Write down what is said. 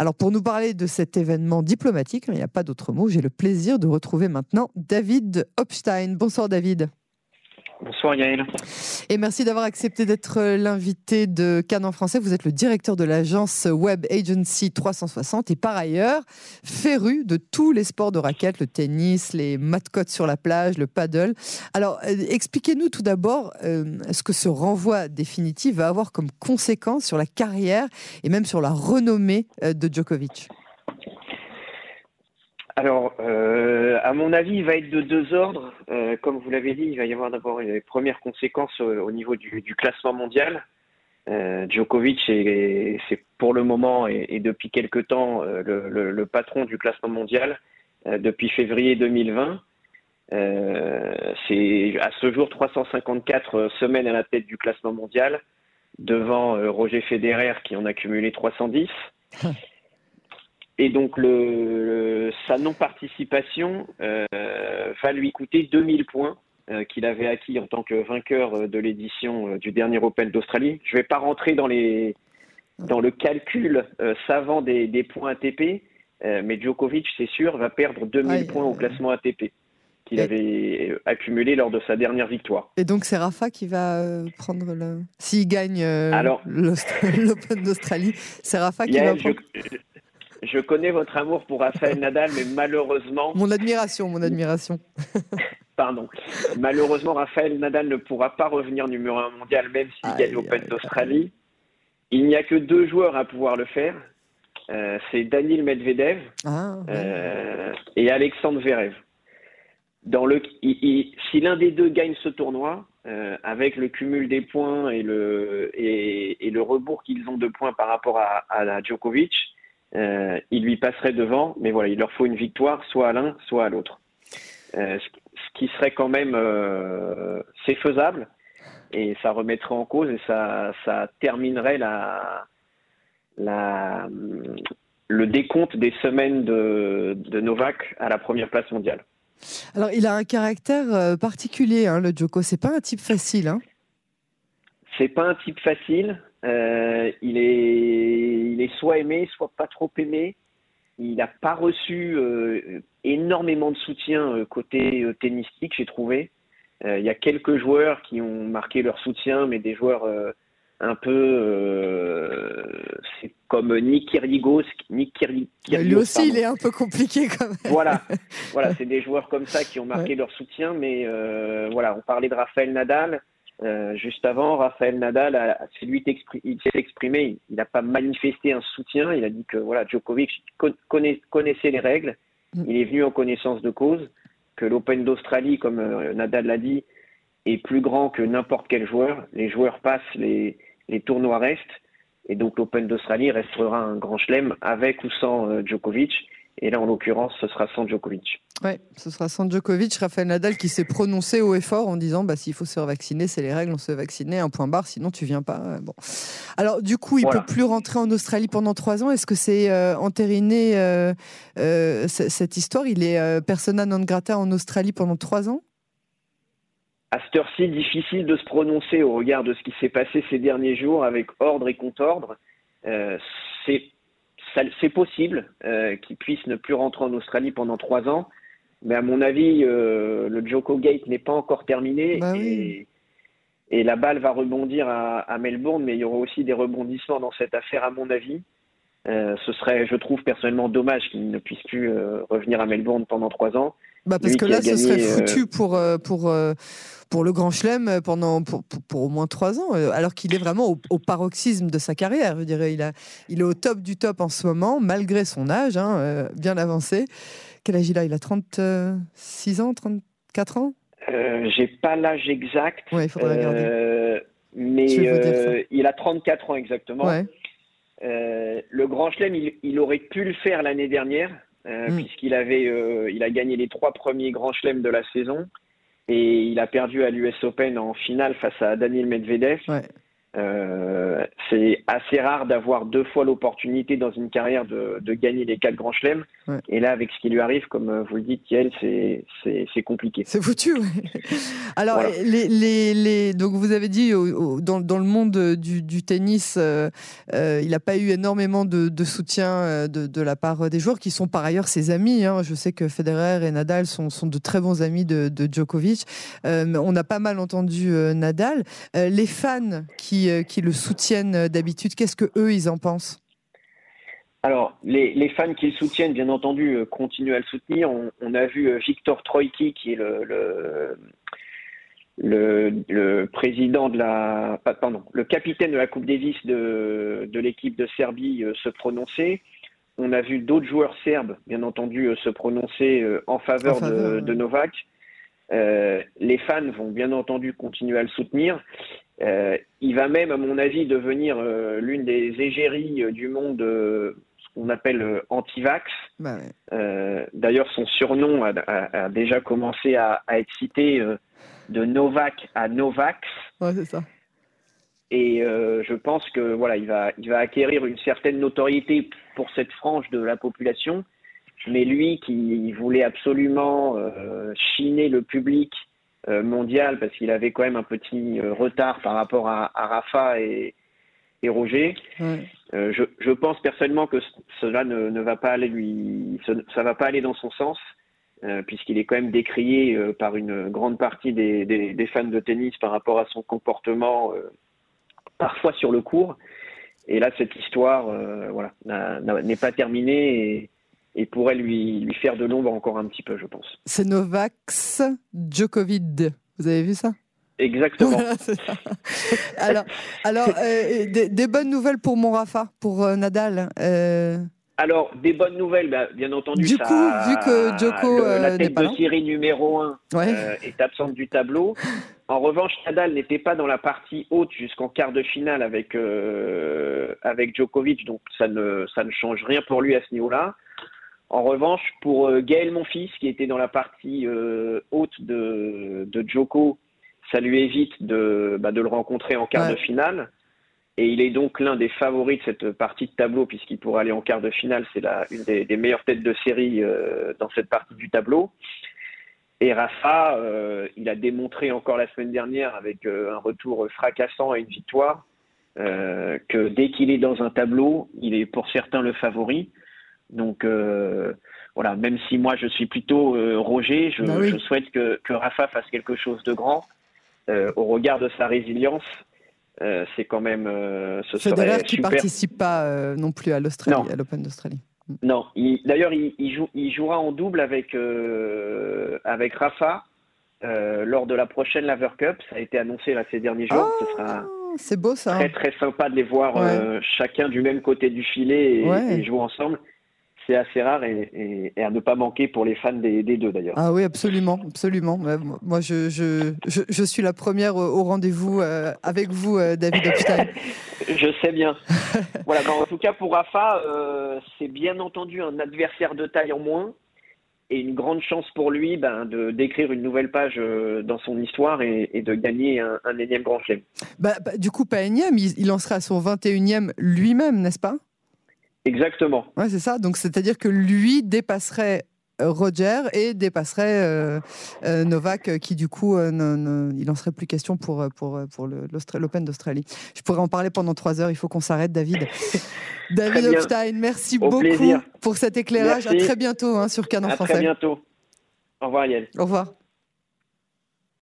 Alors pour nous parler de cet événement diplomatique, il n'y a pas d'autre mot, j'ai le plaisir de retrouver maintenant David Hopstein. Bonsoir David. Bonsoir Yael. Et merci d'avoir accepté d'être euh, l'invité de Cannes en français. Vous êtes le directeur de l'agence Web Agency 360 et par ailleurs féru de tous les sports de raquettes, le tennis, les matcottes sur la plage, le paddle. Alors euh, expliquez-nous tout d'abord euh, ce que ce renvoi définitif va avoir comme conséquence sur la carrière et même sur la renommée de Djokovic. Alors, euh, à mon avis, il va être de deux ordres. Euh, comme vous l'avez dit, il va y avoir d'abord les premières conséquences euh, au niveau du, classement mondial. Djokovic c'est pour le moment et, depuis quelque temps le, patron du classement mondial depuis février 2020. c'est à ce jour 354 semaines à la tête du classement mondial devant Roger Federer qui en a cumulé 310. Et donc le, sa non-participation euh, va lui coûter 2000 points euh, qu'il avait acquis en tant que vainqueur euh, de l'édition du dernier Open d'Australie. Je ne vais pas rentrer dans, les, dans le calcul savant des, points ATP, mais Djokovic, c'est sûr, va perdre 2000 points au classement ATP qu'il avait accumulé lors de sa dernière victoire. Et donc c'est Rafa qui va prendre le... S'il gagne l'Open d'Australie, c'est Rafa qui va prendre je connais votre amour pour Rafael Nadal, mais malheureusement. Mon admiration, mon admiration. Pardon. Malheureusement, Rafael Nadal ne pourra pas revenir numéro un mondial, même s'il gagne l'Open d'Australie. Il n'y a que deux joueurs à pouvoir le faire. Euh, c'est Daniil Medvedev ah, euh, et Alexandre Verev. Dans le, si l'un des deux gagne ce tournoi, euh, avec le cumul des points et le, et, le rebours qu'ils ont de points par rapport à, à Djokovic, il lui passerait devant, mais voilà, il leur faut une victoire, soit à l'un, soit à l'autre. Euh, ce qui serait quand même, euh, c'est faisable, et ça remettrait en cause et ça, ça terminerait la, la, le décompte des semaines de, de Novak à la première place mondiale. Alors, il a un caractère particulier, hein, le Joko. C'est pas un type facile. Hein c'est pas un type facile. Euh, il, est, il est soit aimé, soit pas trop aimé. Il n'a pas reçu euh, énormément de soutien euh, côté tennistique, j'ai trouvé. il y a quelques joueurs qui ont marqué leur soutien, mais des joueurs un peu c'est comme Nick Kyrgios Nick lui aussi il est un peu compliqué quand même. Voilà. Voilà c'est des joueurs comme ça qui ont marqué leur soutien mais voilà on parlait de Raphaël Nadal euh, juste avant, Raphaël Nadal, c'est lui il s'est exprimé, il n'a pas manifesté un soutien, il a dit que voilà, Djokovic connaissait les règles, mm. il est venu en connaissance de cause, que l'Open d'Australie, comme euh, Nadal l'a dit, est plus grand que n'importe quel joueur. Les joueurs passent, les, les tournois restent, et donc l'Open d'Australie restera un grand chelem avec ou sans euh, Djokovic. Et là, en l'occurrence, ce sera sans Djokovic. Oui, ce sera sans Djokovic. Rafael Nadal qui s'est prononcé haut et fort en disant bah, s'il faut se vacciner, c'est les règles, on se fait vacciner, un point barre, sinon tu viens pas. Bon. Alors, du coup, il ne peut plus rentrer en Australie pendant trois ans. Est-ce que c'est euh, entériné euh, euh, cette histoire? Il est persona non grata en Australie pendant trois ans? À cette heure-ci, difficile de se prononcer au regard de ce qui s'est passé ces derniers jours avec ordre et contre-ordre. c'est c'est possible euh, qu'il puisse ne plus rentrer en Australie pendant trois ans, mais à mon avis, euh, le Joko Gate n'est pas encore terminé bah et, la balle va rebondir à, Melbourne, mais il y aura aussi des rebondissements dans cette affaire, à mon avis. Euh, ce serait, je trouve personnellement dommage qu'il ne puisse plus revenir à Melbourne pendant trois ans. Bah parce que là, ce serait foutu pour, pour, pour le Grand Chelem pendant pour, pour, au moins trois ans, euh, alors qu'il est vraiment au, paroxysme de sa carrière. Je dirais, il, a, il est au top du top en ce moment, malgré son âge, hein, euh, bien avancé. Quel âge il a? Il a 36 ans, 34 ans? Euh, J'ai pas l'âge exact. il faudrait regarder. Mais il a 34 ans exactement. le Grand Chelem, il, aurait pu le faire l'année dernière, hmm. puisqu'il avait, il a gagné les trois premiers Grands Chelems de la saison et il a perdu à l'US Open en finale face à Daniel Medvedev. Euh, c'est assez rare d'avoir deux fois l'opportunité dans une carrière de, de, gagner les quatre grands chelems. Et là, avec ce qui lui arrive, comme vous le dites, Yael, c'est compliqué. C'est foutu, Alors, les, les, les, donc vous avez dit, dans, dans le monde du, du tennis, euh, euh, il n'a pas eu énormément de, de soutien euh, de, de, la part des joueurs qui sont par ailleurs ses amis. Hein. Je sais que Federer et Nadal sont, sont de très bons amis de, de Djokovic. on a pas mal entendu Nadal. les fans qui, qui le soutiennent d'habitude, qu'est-ce que eux ils en pensent? Alors, les, les, fans qui le soutiennent, bien entendu, continuent à le soutenir. On, on a vu Victor Troïki, qui est le, le, le, président de la, pardon, le capitaine de la Coupe Davis de, de l'équipe de Serbie euh, se prononcer. On a vu d'autres joueurs serbes, bien entendu, euh, se prononcer euh, en faveur, de, Novak. les fans vont bien entendu continuer à le soutenir. Il va même, à mon avis, devenir l'une des égéries du monde, ce qu'on appelle anti-vax. Bah d'ailleurs, son surnom a, déjà commencé à, à être cité de Novak à Novax. Ouais, c'est ça. Et euh, je pense que voilà, il va, il va acquérir une certaine notoriété pour cette frange de la population. Mais lui, qui voulait absolument euh, chiner le public euh, mondial parce qu'il avait quand même un petit retard par rapport à, Rafa et, et Roger. Je, je, pense personnellement que cela ne, ne va pas aller lui, ça va pas aller dans son sens. Euh, puisqu'il est quand même décrié euh, par une grande partie des, des, fans de tennis par rapport à son comportement, euh, parfois sur le court. Et là, cette histoire voilà, n'est pas terminée et, pourrait lui, lui faire de l'ombre encore un petit peu, je pense. C'est Novax Djokovic. Vous avez vu ça? Exactement. alors, alors des, des, bonnes nouvelles pour mon Rafa, pour Nadal. Alors, des bonnes nouvelles, bah, bien entendu. Du coup, vu que Djoko la euh, tête de série numéro 1 euh, est absente du tableau. En revanche, Nadal n'était pas dans la partie haute jusqu'en quart de finale avec, euh, avec Djokovic, donc ça ne, ça ne change rien pour lui à ce niveau-là. En revanche, pour Gaël Monfils, qui était dans la partie haute de, de Djoko, ça lui évite de, bah, de le rencontrer en quart de finale. Et il est donc l'un des favoris de cette partie de tableau, puisqu'il pourrait aller en quart de finale. C'est une des, meilleures têtes de série euh, dans cette partie du tableau. Et Rafa, euh, il a démontré encore la semaine dernière, avec euh, un retour fracassant et une victoire, que dès qu'il est dans un tableau, il est pour certains le favori. Donc voilà, même si moi je suis plutôt Roger, je, bah je souhaite que, que, Rafa fasse quelque chose de grand au regard de sa résilience euh, c'est quand même. Euh, ce Federer qui ne participe pas euh, non plus à l'Australie, à l'Open d'Australie. Non, d'ailleurs, il, il, jouera en double avec, avec Rafa lors de la prochaine Laver Cup. Ça a été annoncé là, ces derniers jours. ce sera oh, c'est beau ça. Très très sympa de les voir chacun du même côté du filet et jouer ensemble c'est assez rare et, à ne pas manquer pour les fans des, deux d'ailleurs. Ah oui, absolument, absolument. Moi, je, je, je, suis la première au rendez-vous euh, avec vous, euh, David Epstein. je sais bien. voilà, en tout cas pour Rafa, euh, c'est bien entendu un adversaire de taille en moins et une grande chance pour lui ben, de d'écrire une nouvelle page dans son histoire et, de gagner un, énième grand chelem. Bah, bah, du coup, pas énième, il, il en sera son 21e lui-même, n'est-ce pas? Exactement. Ouais, c'est ça. Donc, c'est-à-dire que lui dépasserait euh, Roger et dépasserait euh, euh, Novak, qui du coup, il n'en serait plus question pour, pour, pour l'Open d'Australie. Je pourrais en parler pendant trois heures, il faut qu'on s'arrête, David. David Hofstein, merci beaucoup pour cet éclairage. À très bientôt hein, sur Canon Français. À très bientôt. Au revoir, Yann. Au revoir.